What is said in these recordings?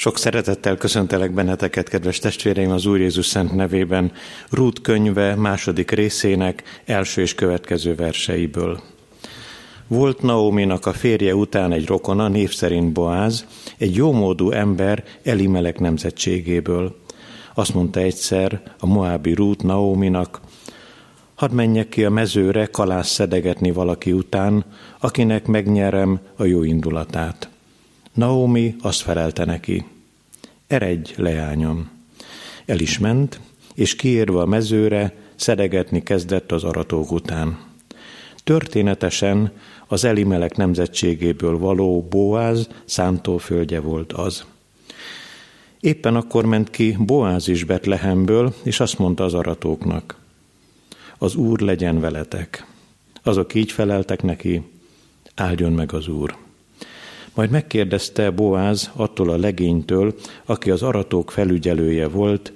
Sok szeretettel köszöntelek benneteket, kedves testvéreim, az Úr Jézus Szent nevében, Rút könyve második részének első és következő verseiből. Volt Naominak a férje után egy rokona, név szerint Boáz, egy jómódú ember Elimelek nemzetségéből. Azt mondta egyszer a Moábi Rút Naominak, hadd menjek ki a mezőre kalász szedegetni valaki után, akinek megnyerem a jó indulatát. Naomi azt felelte neki, eredj, leányom. El is ment, és kiérve a mezőre, szedegetni kezdett az aratók után. Történetesen az Elimelek nemzetségéből való Boáz szántóföldje volt az. Éppen akkor ment ki Boáz is Betlehemből, és azt mondta az aratóknak, az Úr legyen veletek. Azok így feleltek neki, áldjon meg az Úr. Majd megkérdezte Boáz attól a legénytől, aki az aratók felügyelője volt,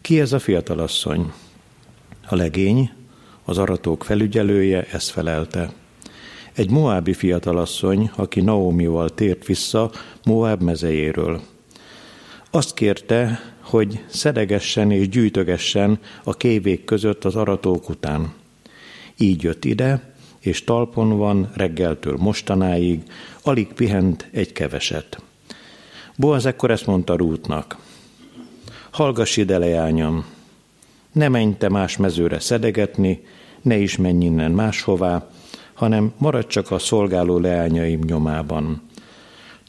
ki ez a fiatalasszony? A legény, az aratók felügyelője ezt felelte. Egy moábi fiatalasszony, aki Naomival tért vissza Moab mezejéről. Azt kérte, hogy szedegessen és gyűjtögessen a kévék között az aratók után. Így jött ide, és talpon van reggeltől mostanáig, alig pihent egy keveset. Boaz ekkor ezt mondta Rútnak. Hallgass ide, leányom, ne menj te más mezőre szedegetni, ne is menj innen máshová, hanem maradj csak a szolgáló leányaim nyomában.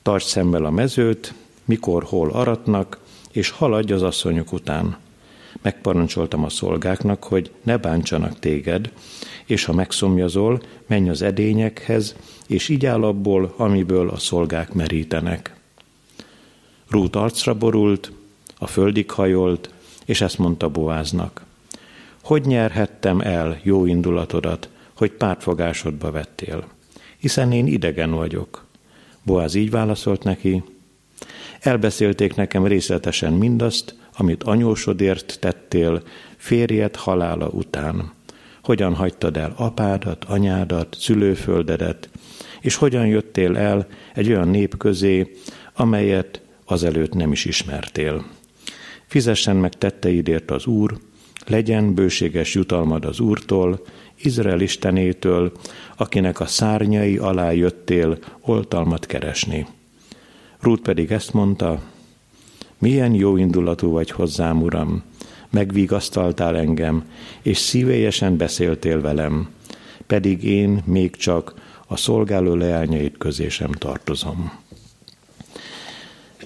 Tarts szemmel a mezőt, mikor hol aratnak, és haladj az asszonyok után. Megparancsoltam a szolgáknak, hogy ne bántsanak téged, és ha megszomjazol, menj az edényekhez, és így áll abból, amiből a szolgák merítenek. Rút arcra borult, a földig hajolt, és ezt mondta Boáznak. Hogy nyerhettem el jó indulatodat, hogy pártfogásodba vettél? Hiszen én idegen vagyok. Boáz így válaszolt neki, elbeszélték nekem részletesen mindazt, amit anyósodért tettél férjed halála után hogyan hagytad el apádat, anyádat, szülőföldedet, és hogyan jöttél el egy olyan nép közé, amelyet azelőtt nem is ismertél. Fizessen meg tetteidért az Úr, legyen bőséges jutalmad az Úrtól, Izrael Istenétől, akinek a szárnyai alá jöttél oltalmat keresni. Rút pedig ezt mondta, milyen jó indulatú vagy hozzám, Uram, megvigasztaltál engem, és szívélyesen beszéltél velem, pedig én még csak a szolgáló leányait közé sem tartozom.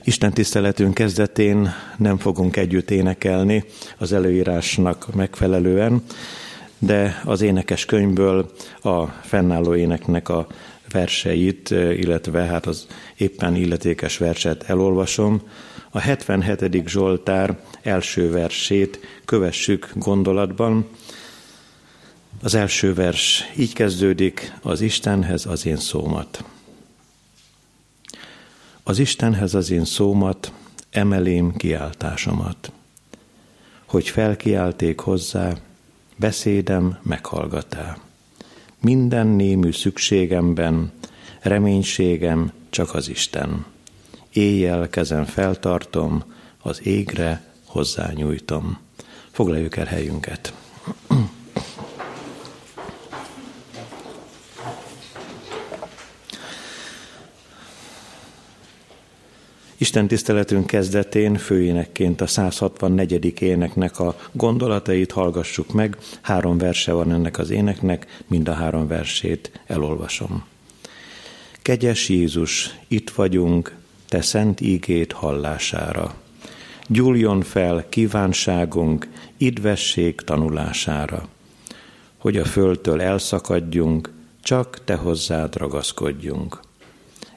Isten tiszteletünk kezdetén nem fogunk együtt énekelni az előírásnak megfelelően, de az énekes könyvből a fennálló éneknek a verseit, illetve hát az éppen illetékes verset elolvasom, a 77. Zsoltár első versét kövessük gondolatban. Az első vers így kezdődik, az Istenhez az én szómat. Az Istenhez az én szómat, emelém kiáltásomat. Hogy felkiálték hozzá, beszédem meghallgatá. Minden némű szükségemben, reménységem csak az Isten éjjel kezem feltartom, az égre hozzányújtom. Foglaljuk el helyünket. Isten tiszteletünk kezdetén főénekként a 164. éneknek a gondolatait hallgassuk meg. Három verse van ennek az éneknek, mind a három versét elolvasom. Kegyes Jézus, itt vagyunk, te szent ígét hallására. Gyúljon fel kívánságunk, idvesség tanulására, hogy a földtől elszakadjunk, csak te hozzád ragaszkodjunk.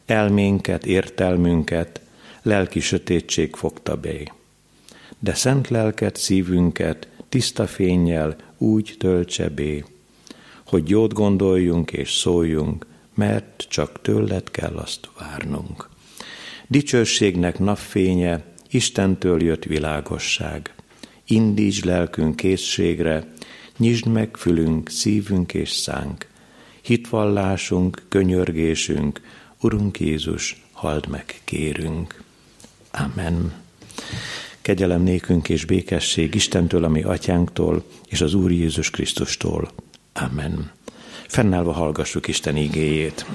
Elménket, értelmünket, lelki sötétség fogta be. De szent lelket, szívünket tiszta fényjel úgy töltse bé, hogy jót gondoljunk és szóljunk, mert csak tőled kell azt várnunk. Dicsőségnek napfénye, Istentől jött világosság. Indíts lelkünk készségre, nyisd meg fülünk, szívünk és szánk. Hitvallásunk, könyörgésünk, Urunk Jézus, hald meg, kérünk. Amen. Kegyelem nékünk és békesség Istentől, ami atyánktól, és az Úr Jézus Krisztustól. Amen. Fennállva hallgassuk Isten igéjét.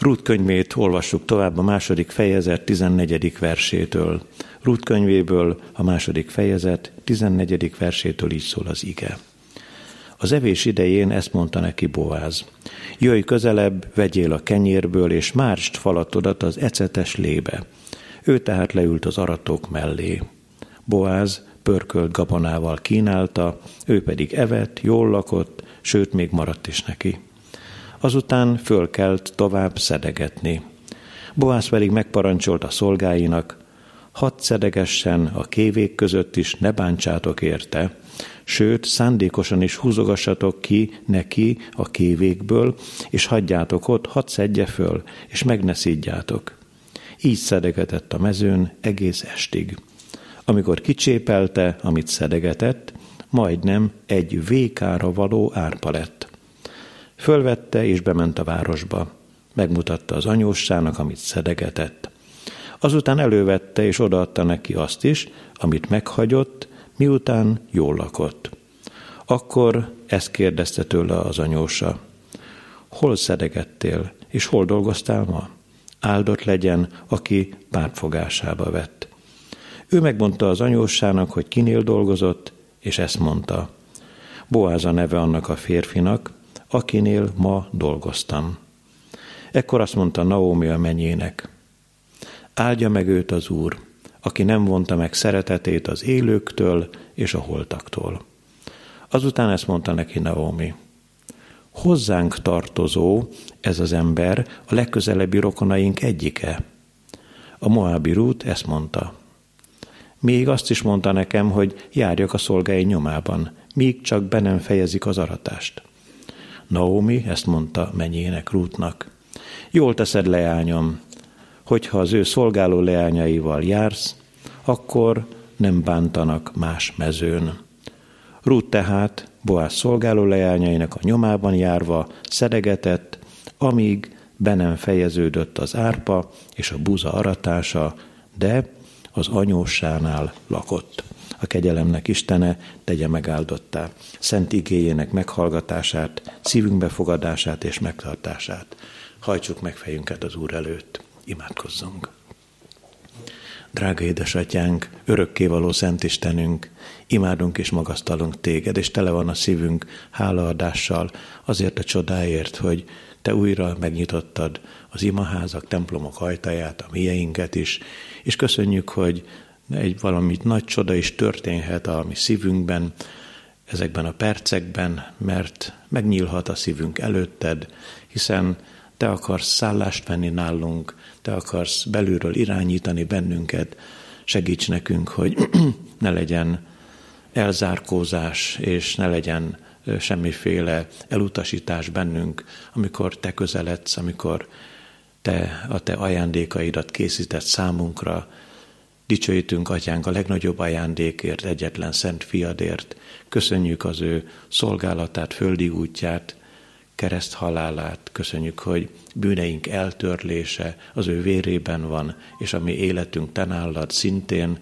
Rút könyvét olvassuk tovább a második fejezet 14. versétől. Rút könyvéből a második fejezet 14. versétől így szól az ige. Az evés idején ezt mondta neki Boáz. Jöjj közelebb, vegyél a kenyérből, és márst falatodat az ecetes lébe. Ő tehát leült az aratók mellé. Boáz pörkölt gabonával kínálta, ő pedig evett, jól lakott, sőt még maradt is neki. Azután fölkelt tovább szedegetni. Boász pedig megparancsolt a szolgáinak, hadd szedegessen a kévék között is, ne bántsátok érte, sőt, szándékosan is húzogassatok ki neki a kévékből, és hagyjátok ott, hadd szedje föl, és meg ne szídjátok. Így szedegetett a mezőn egész estig. Amikor kicsépelte, amit szedegetett, majdnem egy vékára való árpa lett. Fölvette és bement a városba. Megmutatta az anyóssának, amit szedegetett. Azután elővette és odaadta neki azt is, amit meghagyott, miután jól lakott. Akkor ezt kérdezte tőle az anyósa. Hol szedegettél, és hol dolgoztál ma? Áldott legyen, aki pártfogásába vett. Ő megmondta az anyósának, hogy kinél dolgozott, és ezt mondta. Boáz a neve annak a férfinak, akinél ma dolgoztam. Ekkor azt mondta Naomi a menyének, áldja meg őt az Úr, aki nem vonta meg szeretetét az élőktől és a holtaktól. Azután ezt mondta neki Naomi, hozzánk tartozó ez az ember, a legközelebbi rokonaink egyike. A Moábi Rút ezt mondta. Még azt is mondta nekem, hogy járjak a szolgái nyomában, míg csak be nem fejezik az aratást. Naomi ezt mondta menyének Rútnak. Jól teszed, leányom, hogyha az ő szolgáló leányaival jársz, akkor nem bántanak más mezőn. Rút tehát Boász szolgáló leányainak a nyomában járva szedegetett, amíg be nem fejeződött az árpa és a buza aratása, de az anyósánál lakott. A kegyelemnek Istene tegye megáldottá, szent igéjének meghallgatását, szívünk befogadását és megtartását. Hajtsuk meg fejünket az Úr előtt. Imádkozzunk! Drága édesatyánk, örökkévaló Szent Istenünk, imádunk és magasztalunk téged, és tele van a szívünk hálaadással azért a csodáért, hogy te újra megnyitottad az imaházak, templomok ajtaját, a mieinket is, és köszönjük, hogy egy valamit nagy csoda is történhet a mi szívünkben, ezekben a percekben, mert megnyílhat a szívünk előtted, hiszen te akarsz szállást venni nálunk, te akarsz belülről irányítani bennünket, segíts nekünk, hogy ne legyen elzárkózás, és ne legyen semmiféle elutasítás bennünk, amikor te közeledsz, amikor te a te ajándékaidat készített számunkra. Dicsőítünk, Atyánk, a legnagyobb ajándékért, egyetlen szent fiadért. Köszönjük az ő szolgálatát, földi útját, kereszt halálát, köszönjük, hogy bűneink eltörlése az ő vérében van, és a mi életünk tenállad szintén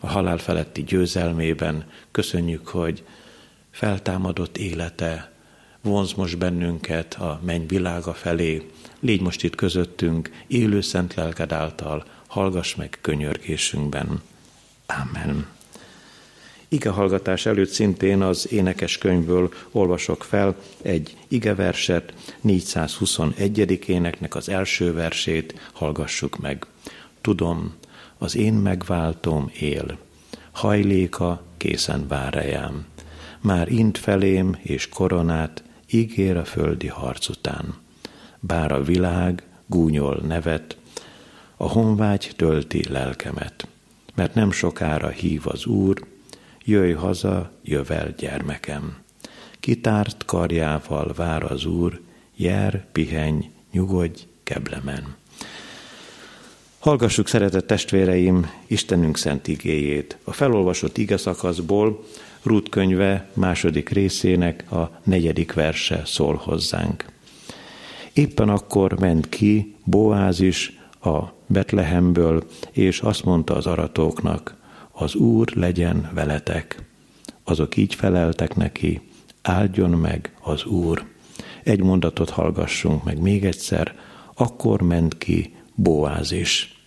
a halál feletti győzelmében. Köszönjük, hogy feltámadott élete vonz most bennünket a menny világa felé. Légy most itt közöttünk, élő szent lelked által, hallgass meg könyörgésünkben. Amen. Ige hallgatás előtt szintén az énekes könyvből olvasok fel egy igeverset, 421. éneknek az első versét hallgassuk meg. Tudom, az én megváltom él, hajléka készen vár rejám. Már int felém és koronát ígér a földi harc után. Bár a világ gúnyol nevet, a honvágy tölti lelkemet, mert nem sokára hív az Úr, jöjj haza, jövel gyermekem. Kitárt karjával vár az Úr, jár, pihenj, nyugodj, keblemen. Hallgassuk, szeretett testvéreim, Istenünk szent igéjét. A felolvasott ige szakaszból Rút könyve második részének a negyedik verse szól hozzánk. Éppen akkor ment ki Boáz is a Betlehemből, és azt mondta az aratóknak, az Úr legyen veletek. Azok így feleltek neki, áldjon meg az Úr. Egy mondatot hallgassunk meg még egyszer, akkor ment ki Boáz is.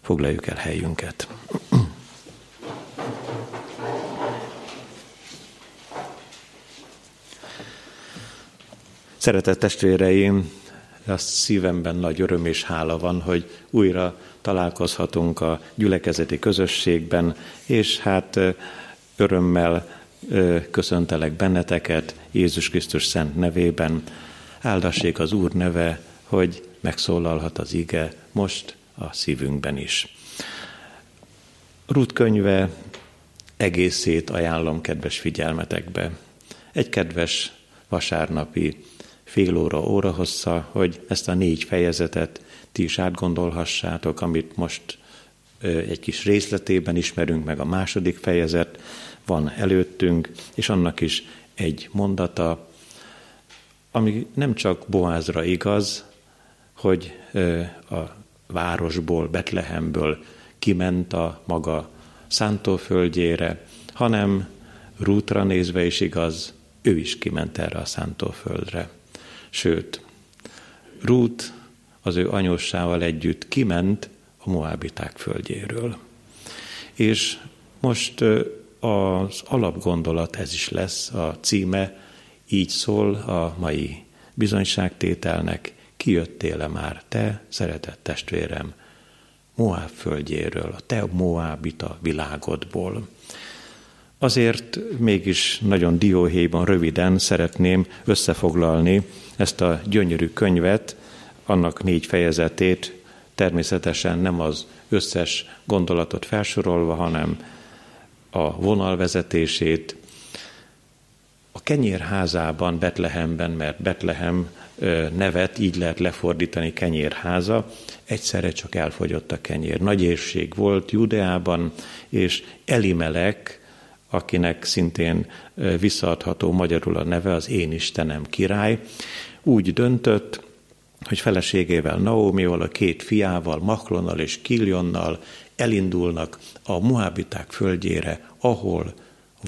Foglaljuk el helyünket. Szeretett testvéreim, azt szívemben nagy öröm és hála van, hogy újra találkozhatunk a gyülekezeti közösségben, és hát örömmel köszöntelek benneteket Jézus Krisztus szent nevében. Áldassék az Úr neve, hogy megszólalhat az ige most a szívünkben is. Rút könyve egészét ajánlom kedves figyelmetekbe. Egy kedves vasárnapi fél óra, óra hossza, hogy ezt a négy fejezetet ti is átgondolhassátok, amit most egy kis részletében ismerünk meg a második fejezet, van előttünk, és annak is egy mondata, ami nem csak Boázra igaz, hogy a városból, Betlehemből kiment a maga szántóföldjére, hanem Rútra nézve is igaz, ő is kiment erre a szántóföldre. Sőt, Rút az ő anyósával együtt kiment a Moábiták földjéről. És most az alapgondolat ez is lesz, a címe így szól a mai bizonyságtételnek, kijöttél-e már te, szeretett testvérem, Moáb földjéről, a te Moábita világodból. Azért mégis nagyon dióhéjban röviden szeretném összefoglalni ezt a gyönyörű könyvet, annak négy fejezetét, természetesen nem az összes gondolatot felsorolva, hanem a vonalvezetését. A kenyérházában, Betlehemben, mert Betlehem nevet így lehet lefordítani kenyérháza, egyszerre csak elfogyott a kenyér. Nagy érség volt Judeában, és Elimelek, akinek szintén visszaadható magyarul a neve, az én Istenem király, úgy döntött, hogy feleségével, Naomival, a két fiával, Maklonnal és Kiljonnal elindulnak a Moabiták földjére, ahol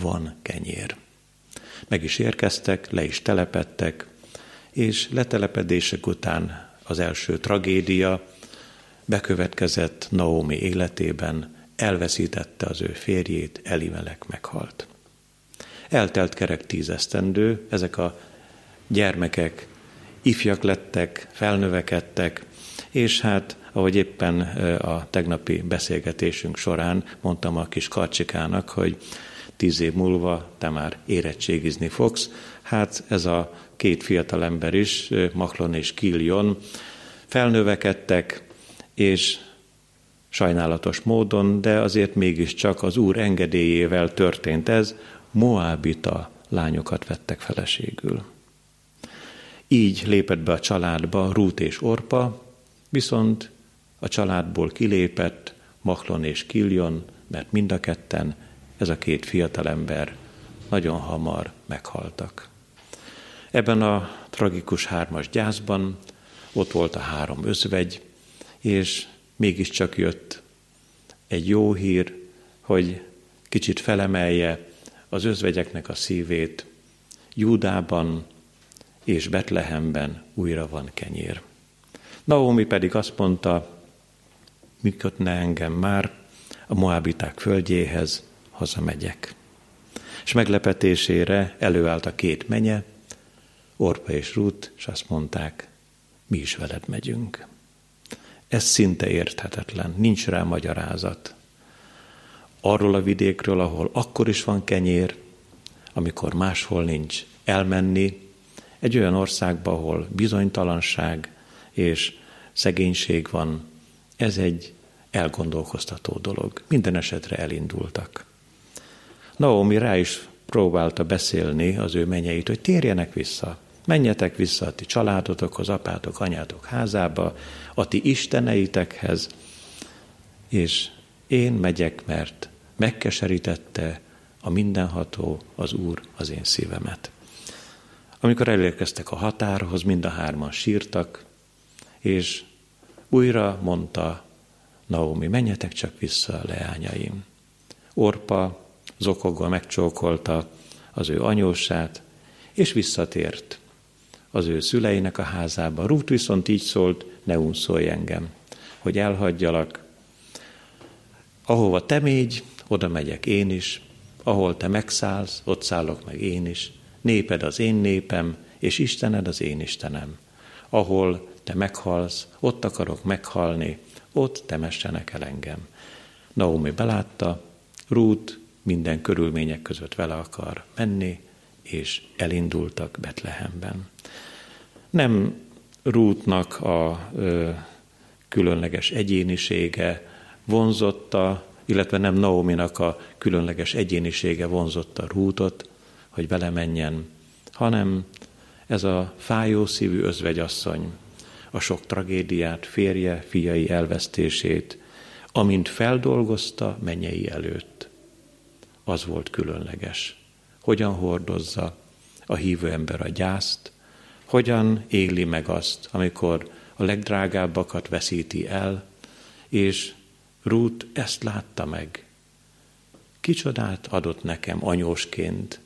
van kenyér. Meg is érkeztek, le is telepettek, és letelepedések után az első tragédia bekövetkezett Naomi életében, elveszítette az ő férjét, Elimelek meghalt. Eltelt kerek tízesztendő, ezek a gyermekek ifjak lettek, felnövekedtek, és hát, ahogy éppen a tegnapi beszélgetésünk során mondtam a kis karcsikának, hogy tíz év múlva te már érettségizni fogsz, hát ez a két fiatal ember is, Maklon és Kiljon, felnövekedtek, és sajnálatos módon, de azért mégiscsak az Úr engedélyével történt ez, Moábita lányokat vettek feleségül. Így lépett be a családba Rút és Orpa, viszont a családból kilépett Maklon és Kiljon, mert mind a ketten, ez a két fiatalember nagyon hamar meghaltak. Ebben a tragikus hármas gyászban ott volt a három özvegy, és mégiscsak jött egy jó hír, hogy kicsit felemelje az özvegyeknek a szívét. Júdában és Betlehemben újra van kenyér. Naomi pedig azt mondta, mikor ne engem már a Moabiták földjéhez, hazamegyek. És meglepetésére előállt a két menye, Orpa és Rút, és azt mondták, mi is veled megyünk. Ez szinte érthetetlen, nincs rá magyarázat. Arról a vidékről, ahol akkor is van kenyér, amikor máshol nincs, elmenni egy olyan országba, ahol bizonytalanság és szegénység van, ez egy elgondolkoztató dolog. Minden esetre elindultak. Naomi rá is próbálta beszélni az ő menyeit, hogy térjenek vissza. Menjetek vissza a ti családotokhoz, apátok, anyátok házába, a ti isteneitekhez, és én megyek, mert megkeserítette a mindenható, az Úr az én szívemet. Amikor elérkeztek a határhoz, mind a hárman sírtak, és Újra mondta Naomi, menjetek csak vissza, leányaim. Orpa zokogva megcsókolta az ő anyósát, és visszatért az ő szüleinek a házába. Rút viszont így szólt, ne unszolj engem, hogy elhagyjalak. Ahova te mégy, oda megyek én is, ahol te megszállsz, ott szállok meg én is. Néped az én népem, és Istened az én Istenem. Ahol te meghalsz, ott akarok meghalni, ott temessenek el engem. Naomi belátta, Rút minden körülmények között vele akar menni, és elindultak Betlehemben. Nem Rútnak a ö, különleges egyénisége vonzotta, illetve nem Naominak a különleges egyénisége vonzotta Rútot, hogy vele menjen, hanem ez a fájó szívű özvegyasszony, a sok tragédiát, férje, fiai elvesztését, amint feldolgozta mennyei előtt. Az volt különleges. Hogyan hordozza a hívő ember a gyászt, hogyan éli meg azt, amikor a legdrágábbakat veszíti el, és Ruth ezt látta meg. Kicsodát adott nekem anyósként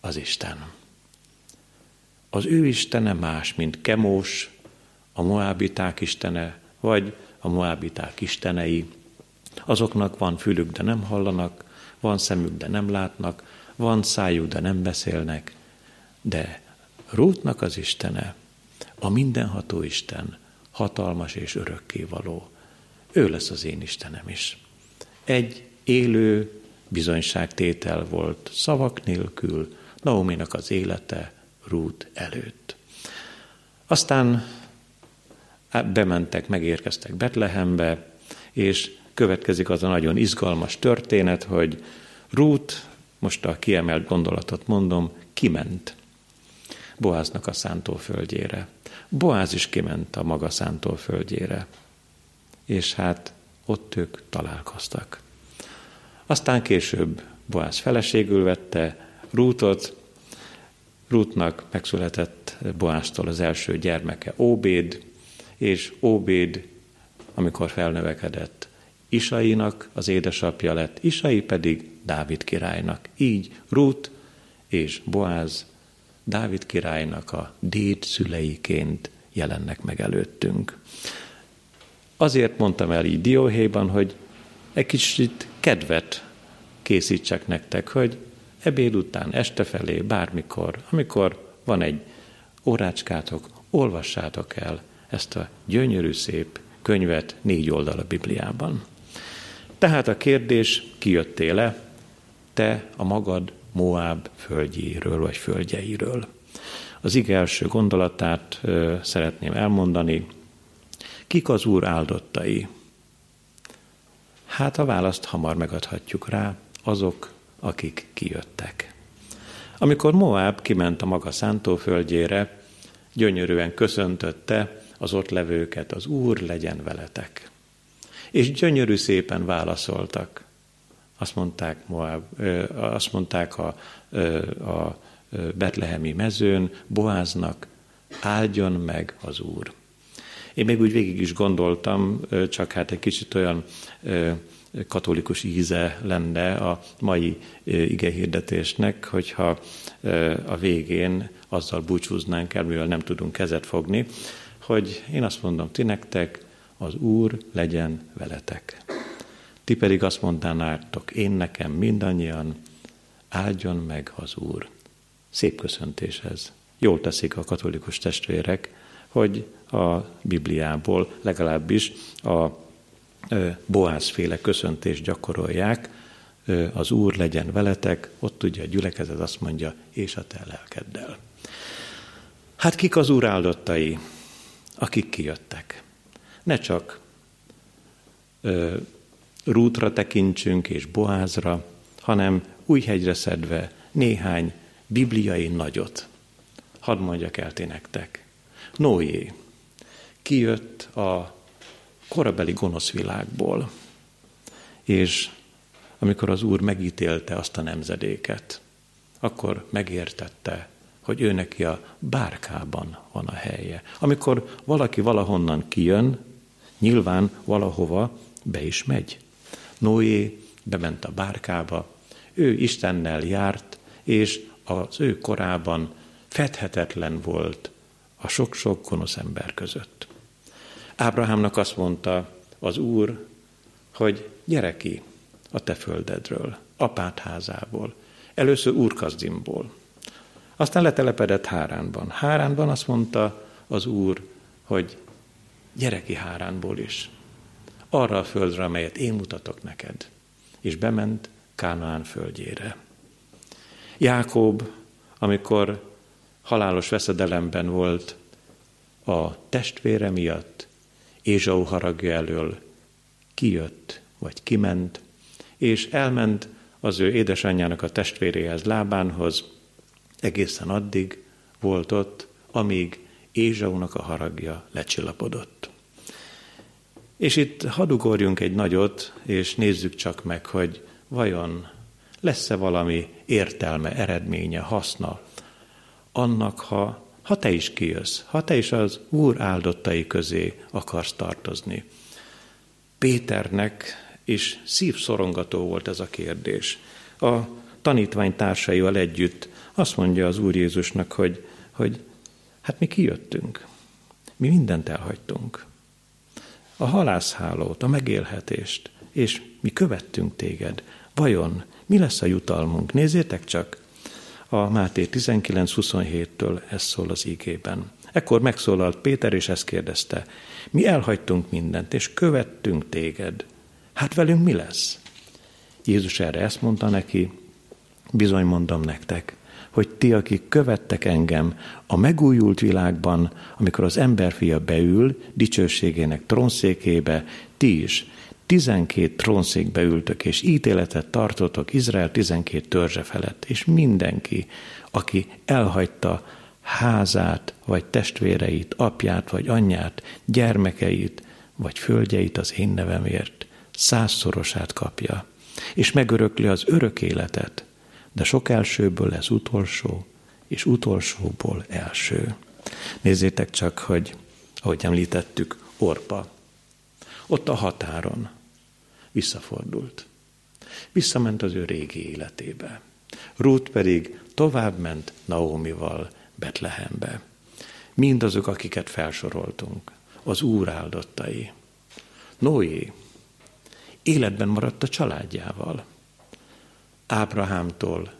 az Isten. Az ő istene más, mint Kemós, a moábiták istene, vagy a moábiták istenei. Azoknak van fülük, de nem hallanak, van szemük, de nem látnak, van szájuk, de nem beszélnek. De Rútnak az istene, a mindenható Isten, hatalmas és örökkévaló. Ő lesz az én Istenem is. Egy élő bizonyságtétel volt szavak nélkül Naominak az élete Rút előtt. Aztán bementek, megérkeztek Betlehembe, és következik az a nagyon izgalmas történet, hogy Rút, most a kiemelt gondolatot mondom, kiment Boáznak a szántóföldjére. Boáz is kiment a maga szántóföldjére. És hát ott ők találkoztak. Aztán később Boáz feleségül vette Rútot, Rútnak megszületett Boáztól az első gyermeke Óbéd, és Óbéd, amikor felnövekedett, Isainak az édesapja lett, Isai pedig Dávid királynak. Így Rút és Boáz Dávid királynak a déd szüleiként jelennek meg előttünk. Azért mondtam el így dióhéjban, hogy egy kicsit kedvet készítsek nektek, hogy ebéd után, este felé, bármikor, amikor van egy órácskátok, olvassátok el ezt a gyönyörű szép könyvet négy oldal a Bibliában. Tehát a kérdés, kijöttél le, te a magad Moab földjéről vagy földjeiről. Az ige első gondolatát szeretném elmondani. Kik az Úr áldottai? Hát a választ hamar megadhatjuk rá, azok, akik kijöttek. Amikor Moab kiment a maga szántóföldjére, gyönyörűen köszöntötte az ott levőket, az Úr legyen veletek. És gyönyörű szépen válaszoltak. Azt mondták, Moab, azt mondták a, a betlehemi mezőn, Boáznak, áldjon meg az Úr. Én még úgy végig is gondoltam, csak hát egy kicsit olyan katolikus íze lenne a mai igehirdetésnek, hogyha a végén azzal búcsúznánk el, mivel nem tudunk kezet fogni, hogy én azt mondom ti nektek, az Úr legyen veletek. Ti pedig azt mondanátok, én nekem mindannyian, áldjon meg az Úr. Szép köszöntés ez. Jól teszik a katolikus testvérek, hogy a Bibliából legalábbis a Boász féle köszöntést gyakorolják, az Úr legyen veletek, ott ugye a gyülekezet azt mondja, és a te lelkeddel. Hát kik az Úr áldottai, akik kijöttek? Ne csak Rútra tekintsünk és Boázra, hanem hegyre szedve néhány bibliai nagyot. Hadd mondjak el ti nektek. Noé kijött a korabeli gonosz világból, és amikor az Úr megítélte azt a nemzedéket, akkor megértette, hogy ő neki a bárkában van a helye. Amikor valaki valahonnan kijön, Nyilván valahova be is megy. Noé bement a bárkába, ő Istennel járt, és az ő korában fedhetetlen volt a sok-sok gonosz ember között. Ábrahámnak azt mondta az Úr, hogy gyere ki a te földedről, apát házából, először Úrkazdimból. Aztán letelepedett Háránban. Háránban azt mondta az Úr, hogy gyere ki Háránból is, arra a földre, amelyet én mutatok neked. És bement Kánaán földjére. Jákob, amikor halálos veszedelemben volt a testvére miatt, Ézsau haragja elől kijött, vagy kiment, és elment az ő édesanyjának a testvéréhez Lábánhoz, egészen addig volt ott, amíg Ézsaunak a haragja lecsillapodott. És itt hadugorjunk egy nagyot, és nézzük csak meg, hogy vajon lesz-e valami értelme, eredménye, haszna annak, ha, ha te is kijössz, ha te is az Úr áldottai közé akarsz tartozni. Péternek is szívszorongató volt ez a kérdés. A tanítvány társaival együtt azt mondja az Úr Jézusnak, hogy, hogy hát mi kijöttünk, mi mindent elhagytunk. A halászhálót, a megélhetést, és mi követtünk téged. Vajon mi lesz a jutalmunk? Nézzétek csak, a Máté 19.27-től ez szól az ígében. Ekkor megszólalt Péter, és ezt kérdezte. Mi elhagytunk mindent, és követtünk téged. Hát velünk mi lesz? Jézus erre ezt mondta neki, bizony mondom nektek, hogy ti, akik követtek engem a megújult világban, amikor az emberfia beül dicsőségének trónszékébe, ti is tizenkét trónszékbe ültök, és ítéletet tartotok Izrael tizenkét törzse felett, és mindenki, aki elhagyta házát, vagy testvéreit, apját, vagy anyját, gyermekeit, vagy földjeit az én nevemért, százszorosát kapja, és megörökli az örök életet, de sok elsőből lesz utolsó, és utolsóból első. Nézzétek csak, hogy, ahogy említettük, Orpa. Ott a határon visszafordult. Visszament az ő régi életébe. Ruth pedig tovább ment Naomival Betlehembe. Mindazok, akiket felsoroltunk, az Úr áldottai. Noé életben maradt a családjával. Ábrahámtól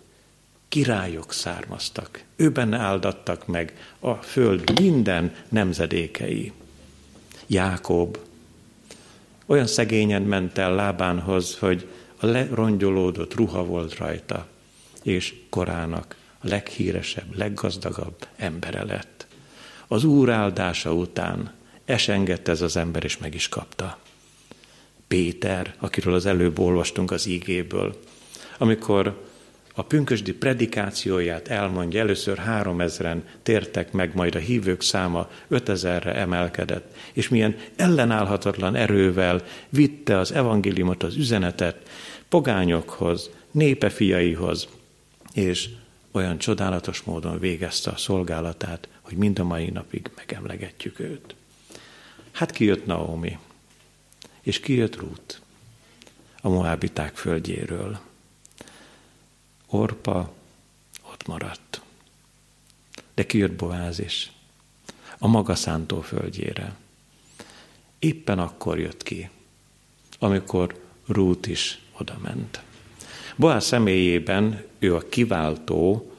királyok származtak. Ő benne áldattak meg a föld minden nemzedékei. Jákob olyan szegényen ment el lábánhoz, hogy a lerongyolódott ruha volt rajta, és korának a leghíresebb, leggazdagabb embere lett. Az Úr áldása után esengett ez az ember, és meg is kapta. Péter, akiről az előbb olvastunk az ígéből, amikor a pünkösdi predikációját elmondja, először három ezeren tértek meg, majd a hívők száma ötezerre emelkedett, és milyen ellenállhatatlan erővel vitte az evangéliumot, az üzenetet pogányokhoz, népe fiaihoz, és olyan csodálatos módon végezte a szolgálatát, hogy mind a mai napig megemlegetjük őt. Hát kijött Naomi, és kijött Ruth a Moábiták földjéről. Orpa ott maradt. De kijött Boáz is, a maga szántó földjére. Éppen akkor jött ki, amikor Rút is oda ment. Boáz személyében ő a kiváltó,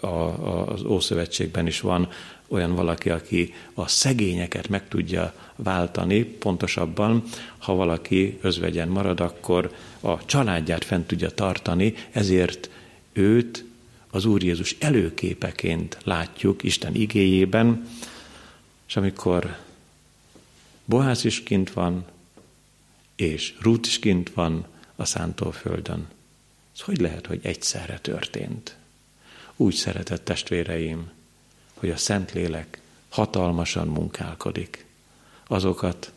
az Ószövetségben is van olyan valaki, aki a szegényeket meg tudja váltani, pontosabban, ha valaki özvegyen marad, akkor a családját fent tudja tartani, ezért őt az Úr Jézus előképeként látjuk Isten igéjében, és amikor Bohász is kint van, és Rút is kint van a szántóföldön, ez hogy lehet, hogy egyszerre történt? Úgy szeretett testvéreim, hogy a Szentlélek hatalmasan munkálkodik. Azokat,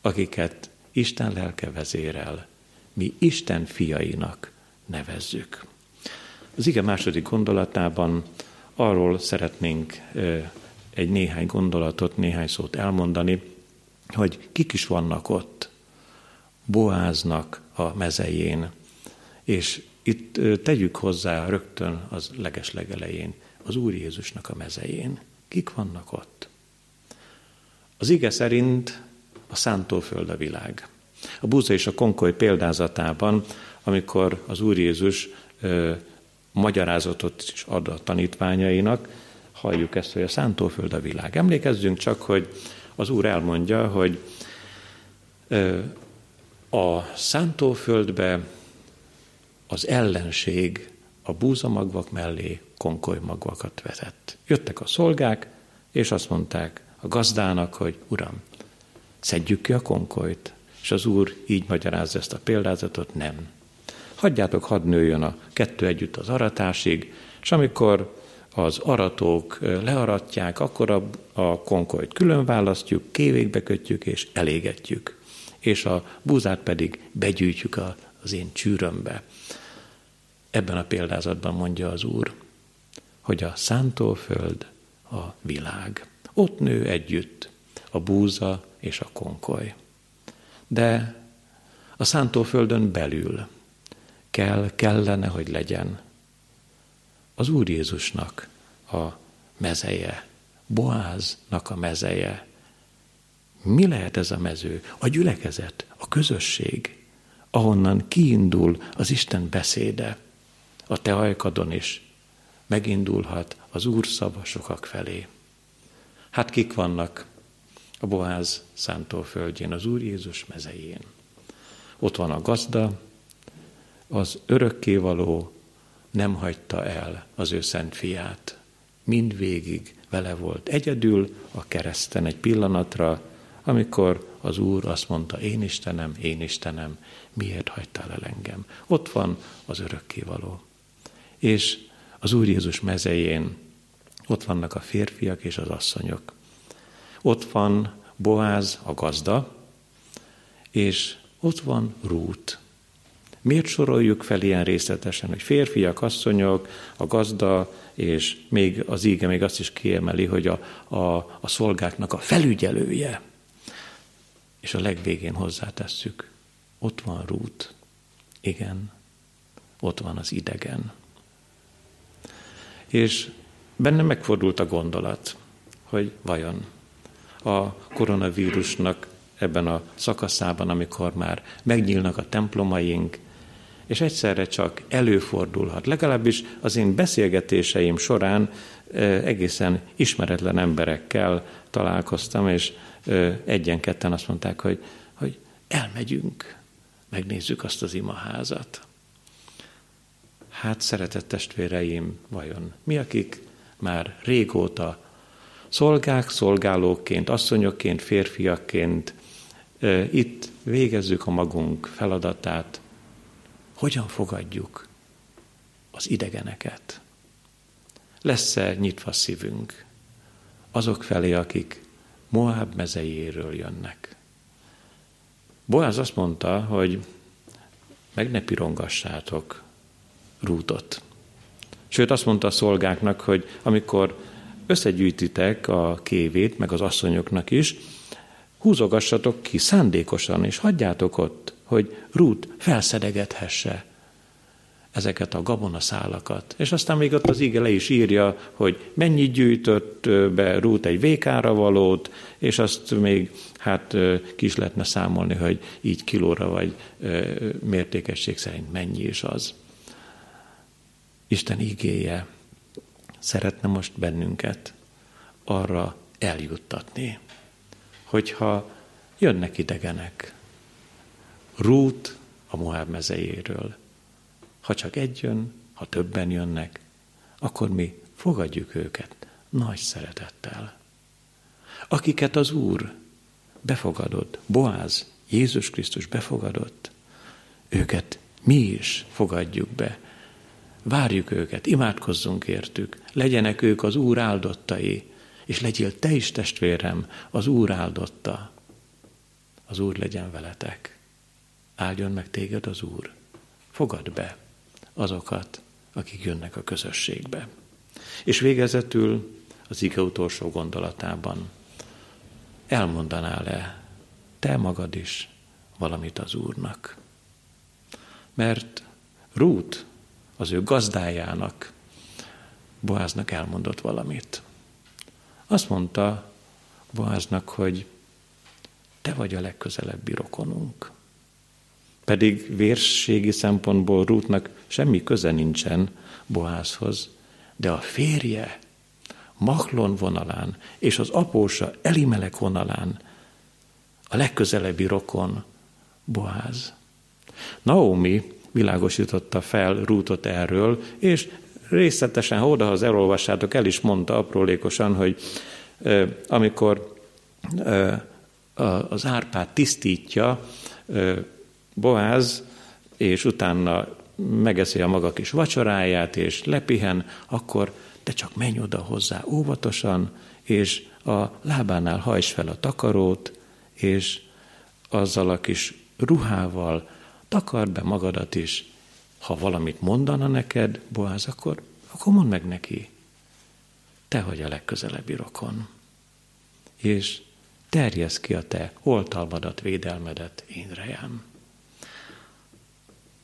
akiket Isten lelke vezérel, mi Isten fiainak nevezzük. Az ige második gondolatában arról szeretnénk egy néhány gondolatot, néhány szót elmondani, hogy kik is vannak ott, Boáznak a mezején, és itt tegyük hozzá rögtön az legeslegelején, az Úr Jézusnak a mezején. Kik vannak ott? Az ige szerint a szántóföld a világ. A búza és a konkoly példázatában, amikor az Úr Jézus ö, magyarázatot is ad a tanítványainak, halljuk ezt, hogy a szántóföld a világ. Emlékezzünk csak, hogy az Úr elmondja, hogy ö, a szántóföldbe az ellenség a búzamagvak mellé konkolymagvakat vetett. Jöttek a szolgák, és azt mondták a gazdának, hogy Uram, szedjük ki a konkolyt. És az úr így magyarázza ezt a példázatot, nem. Hagyjátok, hadd nőjön a kettő együtt az aratásig, és amikor az aratók learatják, akkor a, a konkolyt külön választjuk, kévékbe kötjük és elégetjük. És a búzát pedig begyűjtjük a, az én csűrömbe. Ebben a példázatban mondja az Úr, hogy a szántóföld a világ. Ott nő együtt a búza és a konkoly. De a szántóföldön belül kell, kellene, hogy legyen az Úr Jézusnak a mezeje, Boáznak a mezeje. Mi lehet ez a mező? A gyülekezet, a közösség, ahonnan kiindul az Isten beszéde. A te ajkadon is megindulhat az Úr szava sokak felé. Hát kik vannak a Boáz szántóföldjén, az Úr Jézus mezején? Ott van a gazda, az örökkévaló nem hagyta el az ő szent fiát. Mindvégig vele volt egyedül a kereszten egy pillanatra, amikor az Úr azt mondta, én Istenem, én Istenem, miért hagytál el engem? Ott van az örökkévaló. És az Úr Jézus mezején ott vannak a férfiak és az asszonyok. Ott van Boáz, a gazda, és ott van Rút. Miért soroljuk fel ilyen részletesen, hogy férfiak, asszonyok, a gazda, és még az íge még azt is kiemeli, hogy a, a, a szolgáknak a felügyelője. És a legvégén hozzátesszük, ott van Rút. Igen, ott van az idegen. És Bennem megfordult a gondolat, hogy vajon a koronavírusnak ebben a szakaszában, amikor már megnyílnak a templomaink, és egyszerre csak előfordulhat. Legalábbis az én beszélgetéseim során egészen ismeretlen emberekkel találkoztam, és egyen-ketten azt mondták, hogy, hogy elmegyünk, megnézzük azt az imaházat. Hát, szeretett testvéreim, vajon mi, akik már régóta szolgák, szolgálóként, asszonyokként, férfiakként itt végezzük a magunk feladatát, hogyan fogadjuk az idegeneket. Lesz-e nyitva szívünk azok felé, akik Moab mezejéről jönnek? Boáz azt mondta, hogy meg ne pirongassátok rútot. Sőt, azt mondta a szolgáknak, hogy amikor összegyűjtitek a kévét, meg az asszonyoknak is, húzogassatok ki szándékosan, és hagyjátok ott, hogy Rút felszedegethesse ezeket a gabonaszálakat. És aztán még ott az ige le is írja, hogy mennyit gyűjtött be Rút egy vékára valót, és azt még hát ki is lehetne számolni, hogy így kilóra vagy mértékesség szerint mennyi is az. Isten igéje szeretne most bennünket arra eljuttatni, hogyha jönnek idegenek, Rút a Moab mezejéről, ha csak egy jön, ha többen jönnek, akkor mi fogadjuk őket nagy szeretettel. Akiket az Úr befogadott, Boáz, Jézus Krisztus befogadott, őket mi is fogadjuk be Várjuk őket, imádkozzunk értük, legyenek ők az Úr áldottai, és legyél te is, testvérem, az Úr áldotta. Az Úr legyen veletek. Áldjon meg téged az Úr. Fogad be azokat, akik jönnek a közösségbe. És végezetül az ige utolsó gondolatában elmondanál-e te magad is valamit az Úrnak. Mert Rút az ő gazdájának, Boáznak elmondott valamit. Azt mondta Boáznak, hogy te vagy a legközelebbi rokonunk. Pedig vérségi szempontból Rútnak semmi köze nincsen Boázhoz, de a férje Mahlon vonalán és az apósa Elimelek vonalán a legközelebbi rokon Boáz. Naomi világosította fel Rútot erről, és részletesen, ha oda az elolvassátok, el is mondta aprólékosan, hogy amikor az árpát tisztítja Boáz, és utána megeszi a maga kis vacsoráját, és lepihen, akkor te csak menj oda hozzá óvatosan, és a lábánál hajts fel a takarót, és azzal a kis ruhával takard be magadat is. Ha valamit mondana neked, Boáz, akkor, akkor mondd meg neki. Te vagy a legközelebbi rokon. És terjesz ki a te oltalmadat, védelmedet én rejám.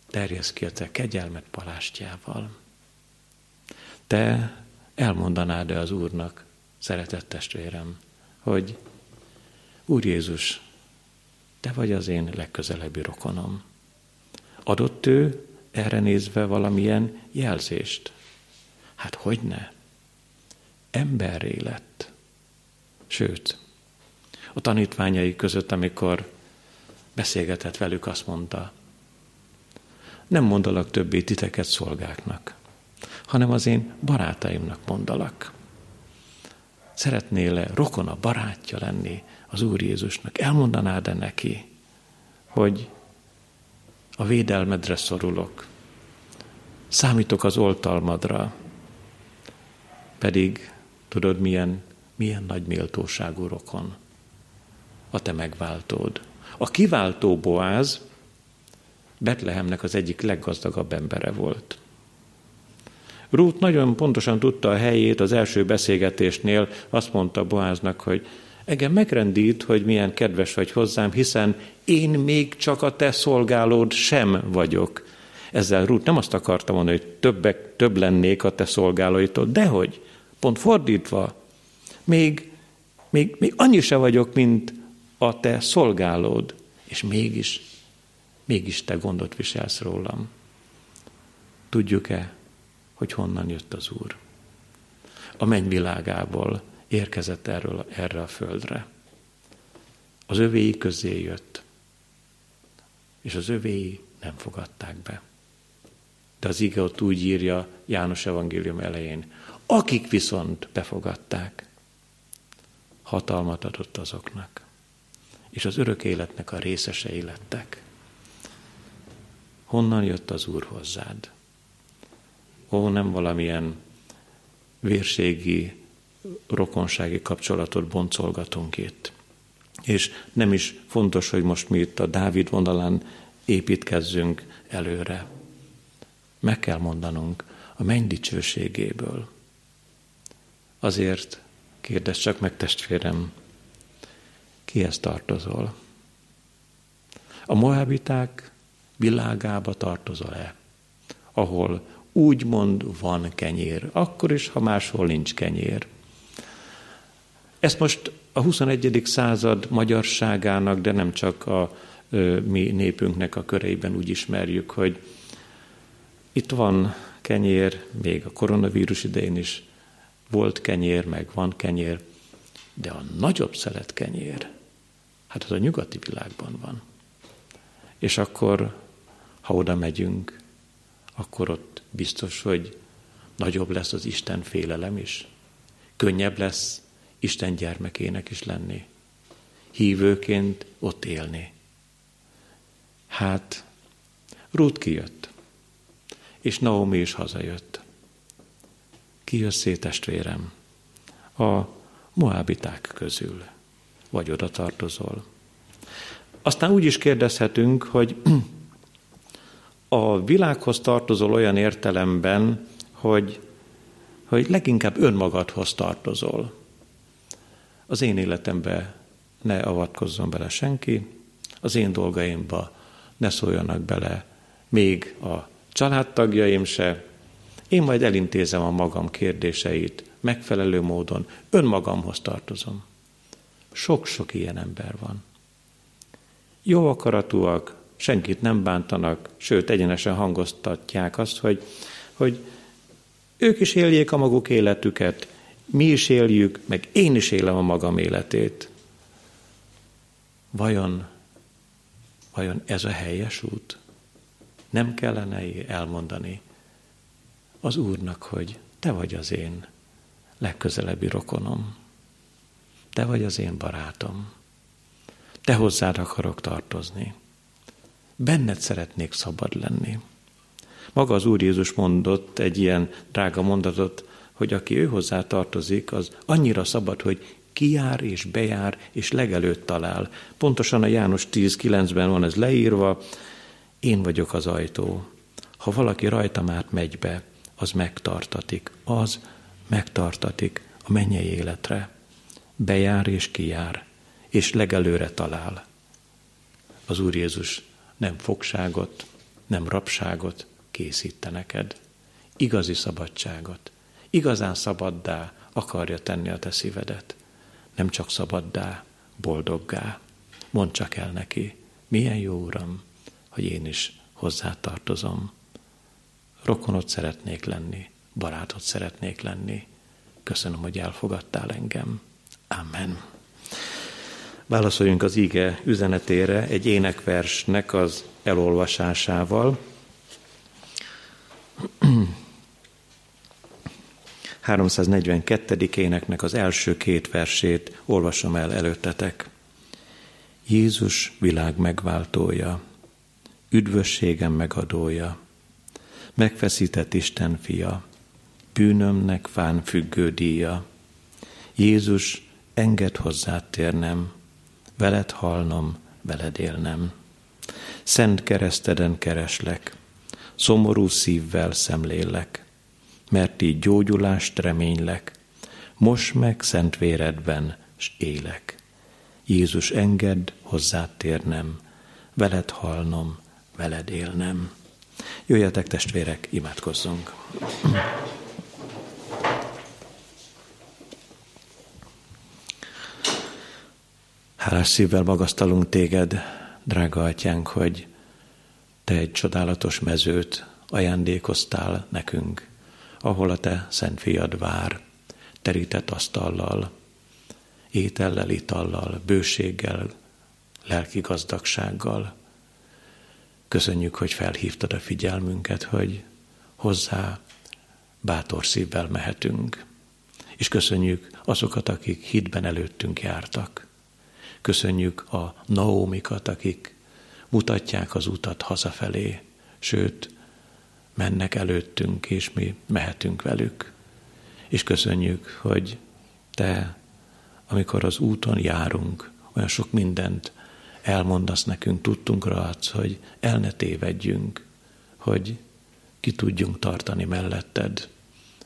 Terjesz ki a te kegyelmet palástjával. Te elmondanád-e az Úrnak, szeretett testvérem, hogy Úr Jézus, te vagy az én legközelebbi rokonom. Adott ő erre nézve valamilyen jelzést? Hát hogy ne? Emberré lett. Sőt, a tanítványai között, amikor beszélgetett velük, azt mondta, nem mondalak többé titeket szolgáknak, hanem az én barátaimnak mondalak. Szeretnél-e rokona, barátja lenni az Úr Jézusnak? Elmondanád-e neki, hogy a védelmedre szorulok, számítok az oltalmadra, pedig tudod, milyen, milyen nagy méltóságú rokon a te megváltód. A kiváltó Boáz Betlehemnek az egyik leggazdagabb embere volt. Ruth nagyon pontosan tudta a helyét az első beszélgetésnél, azt mondta Boáznak, hogy engem megrendít, hogy milyen kedves vagy hozzám, hiszen én még csak a te szolgálód sem vagyok. Ezzel Ruth nem azt akarta mondani, hogy többek, több lennék a te szolgálóitól, dehogy, pont fordítva, még, még, még annyi se vagyok, mint a te szolgálód, és mégis, mégis te gondot viselsz rólam. Tudjuk-e, hogy honnan jött az Úr? A mennyvilágából érkezett erről, erre a földre. Az övéi közé jött, és az övéi nem fogadták be. De az ige ott úgy írja János evangélium elején, akik viszont befogadták, hatalmat adott azoknak, és az örök életnek a részesei lettek. Honnan jött az Úr hozzád? Ó, nem valamilyen vérségi rokonsági kapcsolatot boncolgatunk itt. És nem is fontos, hogy most mi itt a Dávid vonalán építkezzünk előre. Meg kell mondanunk a menny. Azért kérdez csak meg testvérem, kihez tartozol? A moabiták világába tartozol-e? Ahol úgymond van kenyér, akkor is, ha máshol nincs kenyér. Ezt most a 21. század magyarságának, de nem csak a mi népünknek a köreiben úgy ismerjük, hogy itt van kenyér, még a koronavírus idején is volt kenyér, meg van kenyér, de a nagyobb szelet kenyér, hát az a nyugati világban van. És akkor, ha oda megyünk, akkor ott biztos, hogy nagyobb lesz az Isten félelem is. Könnyebb lesz Isten gyermekének is lenni. Hívőként ott élni. Hát, Ruth kijött, és Naomi is hazajött. Ki jössz testvérem? A moábiták közül, vagy oda tartozol. Aztán úgy is kérdezhetünk, hogy a világhoz tartozol olyan értelemben, hogy, hogy leginkább önmagadhoz tartozol az én életemben ne avatkozzon bele senki, az én dolgaimba ne szóljanak bele még a családtagjaim se, én majd elintézem a magam kérdéseit megfelelő módon, önmagamhoz tartozom. Sok-sok ilyen ember van. Jó akaratúak, senkit nem bántanak, sőt, egyenesen hangoztatják azt, hogy, hogy ők is éljék a maguk életüket, mi is éljük, meg én is élem a magam életét. Vajon, vajon ez a helyes út? Nem kellene elmondani az Úrnak, hogy te vagy az én legközelebbi rokonom. Te vagy az én barátom. Te hozzád akarok tartozni. Benned szeretnék szabad lenni. Maga az Úr Jézus mondott egy ilyen drága mondatot, hogy aki ő hozzá tartozik, az annyira szabad, hogy kijár és bejár, és legelőtt talál. Pontosan a János 10.9-ben van ez leírva, én vagyok az ajtó. Ha valaki rajtam át megy be, az megtartatik. Az megtartatik a mennyei életre. Bejár és kijár, és legelőre talál. Az Úr Jézus nem fogságot, nem rabságot készíte neked. Igazi szabadságot. Igazán szabaddá akarja tenni a te szívedet. Nem csak szabaddá, boldoggá. Mondd csak el neki, milyen jó Uram, hogy én is hozzá tartozom. Rokonot szeretnék lenni, barátot szeretnék lenni. Köszönöm, hogy elfogadtál engem. Amen. Válaszoljunk az ige üzenetére egy énekversnek az elolvasásával. 342. éneknek az első két versét olvasom el előttetek. Jézus világ megváltója, üdvösségem megadója, megfeszített Isten fia, bűnömnek fán függő díja. Jézus, enged hozzá térnem, veled halnom, veled élnem. Szent kereszteden kereslek, szomorú szívvel szemlélek, mert így gyógyulást reménylek, most meg szent véredben s élek. Jézus, engedd hozzá térnem, veled halnom, veled élnem. Jöjjetek testvérek, imádkozzunk. Hálás szívvel magasztalunk téged, drága atyánk, hogy te egy csodálatos mezőt ajándékoztál nekünk, ahol a te szent fiad vár, terített asztallal, étellel, itallal, bőséggel, lelki gazdagsággal. Köszönjük, hogy felhívtad a figyelmünket, hogy hozzá bátor szívvel mehetünk. És köszönjük azokat, akik hitben előttünk jártak. Köszönjük a Naómikat, akik mutatják az utat hazafelé, sőt, mennek előttünk, és mi mehetünk velük. És köszönjük, hogy te, amikor az úton járunk, olyan sok mindent elmondasz nekünk, tudtunkra adsz, hogy el ne tévedjünk, hogy ki tudjunk tartani melletted,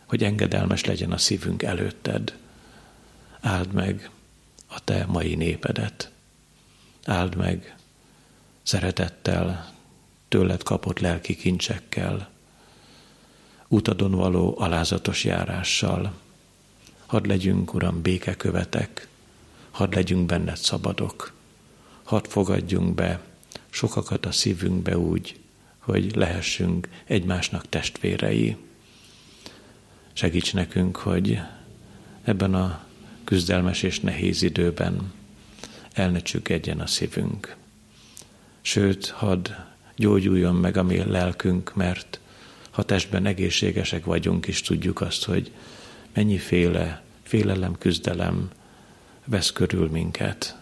hogy engedelmes legyen a szívünk előtted. Áld meg a te mai népedet. Áld meg szeretettel, tőled kapott lelki kincsekkel, utadon való alázatos járással. Hadd legyünk, Uram, békekövetek, hadd legyünk benned szabadok, hadd fogadjunk be sokakat a szívünkbe úgy, hogy lehessünk egymásnak testvérei. Segíts nekünk, hogy ebben a küzdelmes és nehéz időben el ne csüggedjen a szívünk. Sőt, hadd gyógyuljon meg a mi lelkünk, mert ha testben egészségesek vagyunk, és tudjuk azt, hogy mennyi féle, félelem, küzdelem vesz körül minket.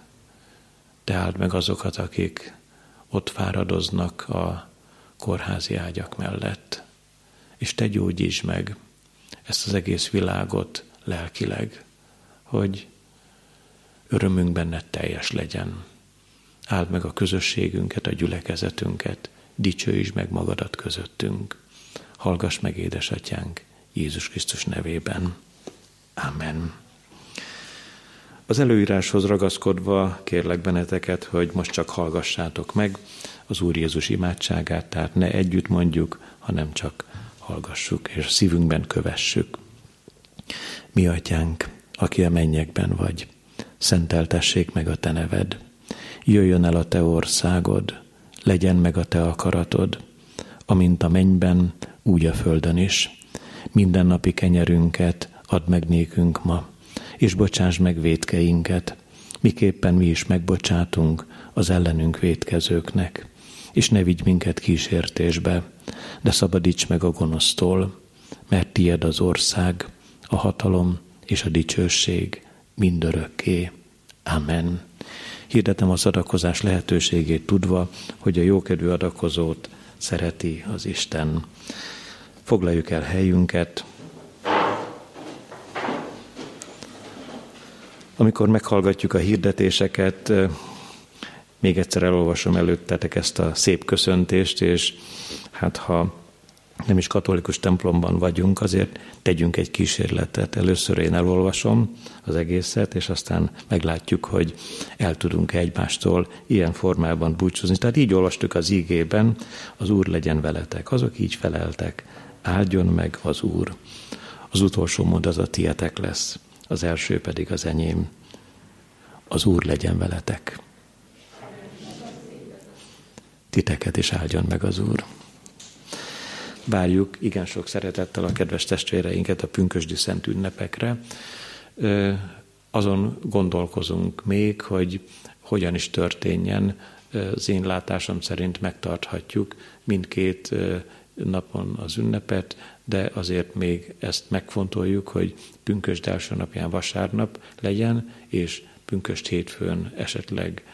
De áld meg azokat, akik ott fáradoznak a kórházi ágyak mellett. És te gyógyíts meg ezt az egész világot lelkileg, hogy örömünk benned teljes legyen. Áld meg a közösségünket, a gyülekezetünket, dicsőítsd meg magadat közöttünk. Hallgass meg, édesatyánk, Jézus Krisztus nevében. Amen. Az előíráshoz ragaszkodva kérlek benneteket, hogy most csak hallgassátok meg az Úr Jézus imádságát, tehát ne együtt mondjuk, hanem csak hallgassuk, és szívünkben kövessük. Mi atyánk, aki a mennyekben vagy, szenteltessék meg a te neved. Jöjjön el a te országod, legyen meg a te akaratod, amint a mennyben, úgy a földön is. Minden napi kenyerünket add meg nékünk ma, és bocsáss meg védkeinket, miképpen mi is megbocsátunk az ellenünk védkezőknek. És ne vigy minket kísértésbe, de szabadíts meg a gonosztól, mert tied az ország, a hatalom és a dicsőség mindörökké. Amen. Hirdetem az adakozás lehetőségét tudva, hogy a jókedvű adakozót szereti az Isten. Foglaljuk el helyünket. Amikor meghallgatjuk a hirdetéseket, még egyszer elolvasom előttetek ezt a szép köszöntést, és hát ha nem is katolikus templomban vagyunk, azért tegyünk egy kísérletet. Először én elolvasom az egészet, és aztán meglátjuk, hogy el tudunk -e egymástól ilyen formában búcsúzni. Tehát így olvastuk az ígében, az Úr legyen veletek. Azok így feleltek, áldjon meg az Úr. Az utolsó mondat a tietek lesz, az első pedig az enyém. Az Úr legyen veletek. Titeket is áldjon meg az Úr. Várjuk igen sok szeretettel a kedves testvéreinket a pünkösdi szent ünnepekre. Azon gondolkozunk még, hogy hogyan is történjen. Az én látásom szerint megtarthatjuk mindkét napon az ünnepet, de azért még ezt megfontoljuk, hogy pünkösd első napján vasárnap legyen, és pünköst hétfőn esetleg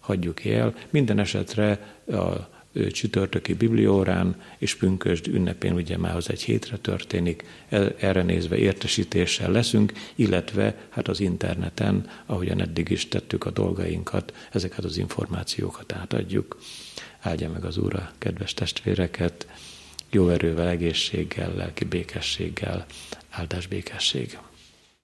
hagyjuk el. Minden esetre a csütörtöki bibliórán és pünkösd ünnepén, ugye már az egy hétre történik, erre nézve értesítéssel leszünk, illetve hát az interneten, ahogyan eddig is tettük a dolgainkat, ezeket az információkat átadjuk. Áldja meg az Úr a kedves testvéreket, jó erővel, egészséggel, lelki békességgel, áldás békesség.